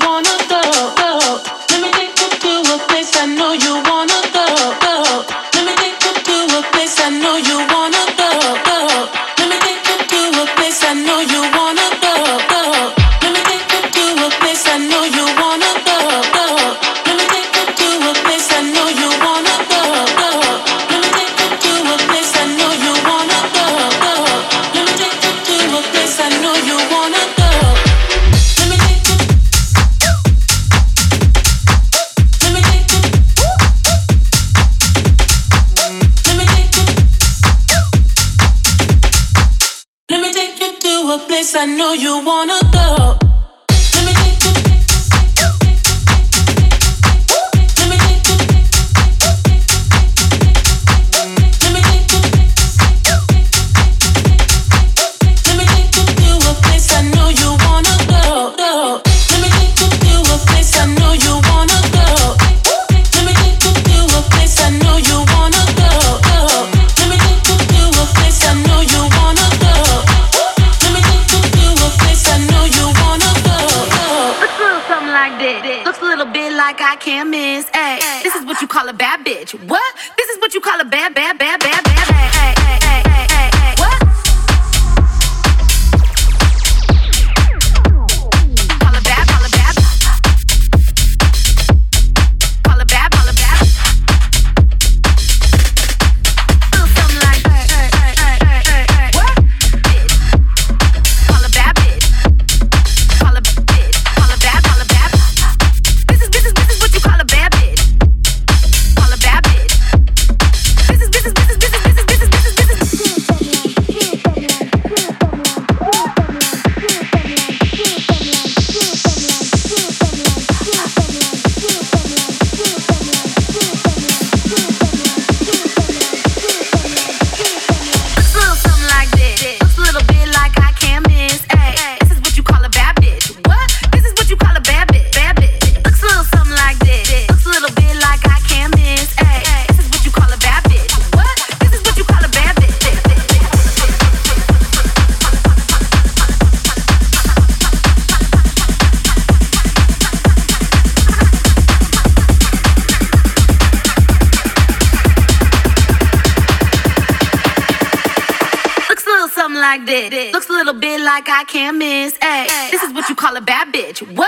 wanna you want I can't miss. Hey, this is what you call a bad bitch. What?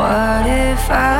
What if I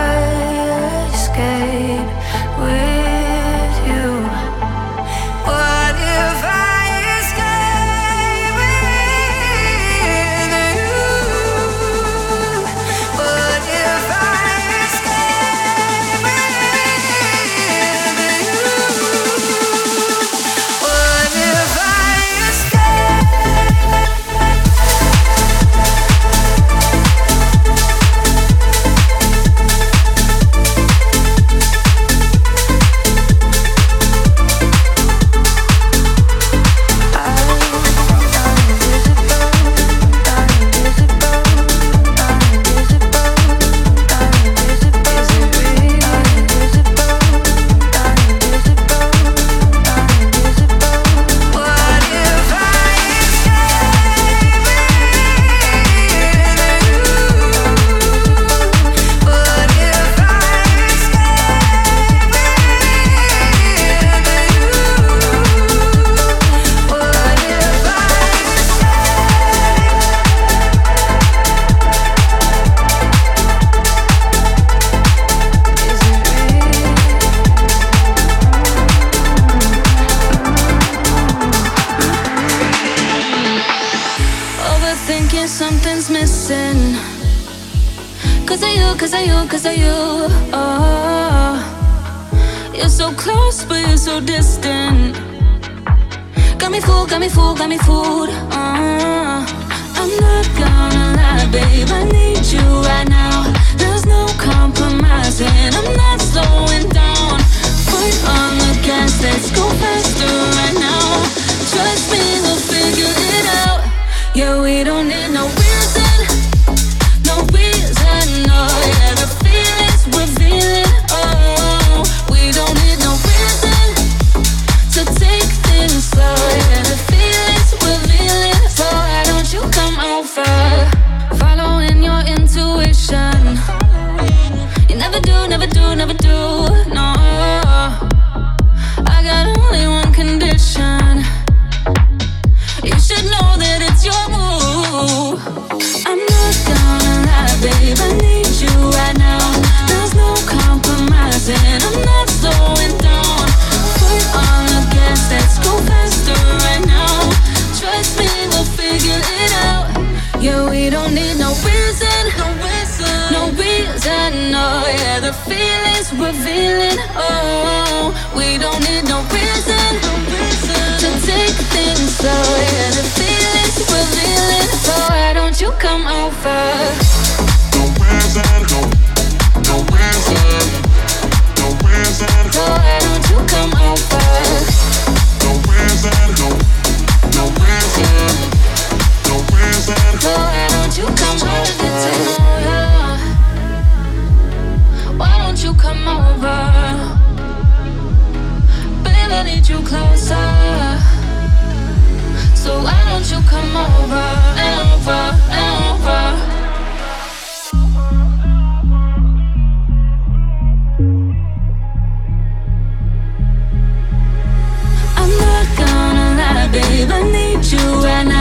you and I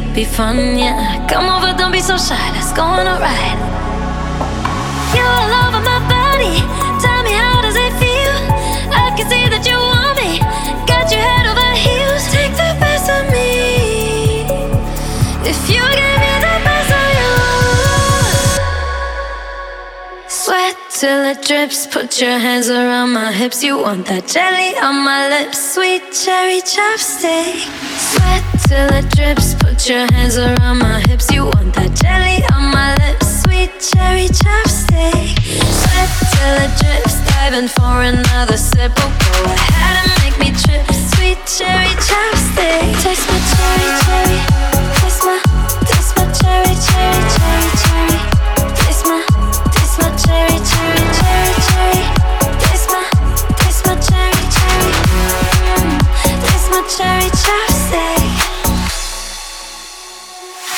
could be fun, yeah. Come over, don't be so shy, let's go on a ride. You're all over my body, tell me how does it feel? I can see that you want me, got you head over heels. Take the best of me. If you give me the best of you. Sweat till it drips. Put your hands around my hips. You want that jelly on my lips. Sweet cherry chopstick. Sweat till it drips. Put your hands around my hips. You want that jelly on my lips. Sweet cherry chopstick. Sweat till it drips. Diving for another sip. Oh, go ahead and make me trip. Sweet cherry chopstick. Taste my cherry, cherry. Taste my, taste my cherry, cherry, cherry, cherry. Taste my, taste my cherry, cherry, cherry, cherry. Taste my, taste my cherry, cherry. Mm, Taste my cherry chopstick.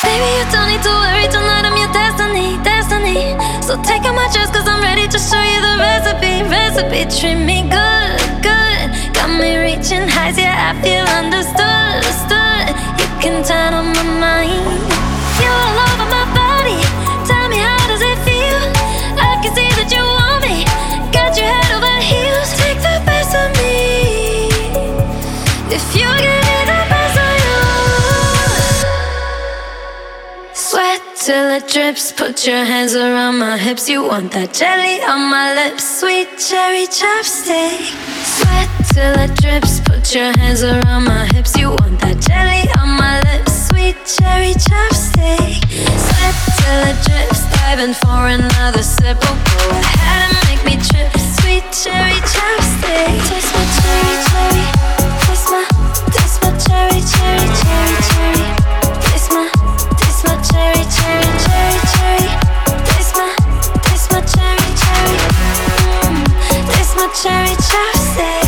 Baby, you don't need to worry tonight. I'm your destiny, destiny. So take out my dress, cause I'm ready to show you the recipe, recipe. Treat me good, good. Got me reaching heights, yeah, I feel understood, understood. You can turn on my mind. You're all over my till it drips. Put your hands around my hips. You want that jelly on my lips. Sweet cherry chopstick. Sweat till it drips. Put your hands around my hips. You want that jelly on my lips. Sweet cherry chopstick. Sweat till it drips. Diving for another sip. Oh, go ahead and make me trip. Sweet cherry chopstick. Taste my cherry, cherry. Taste my, taste my cherry, cherry, cherry, cherry, cherry, cherry,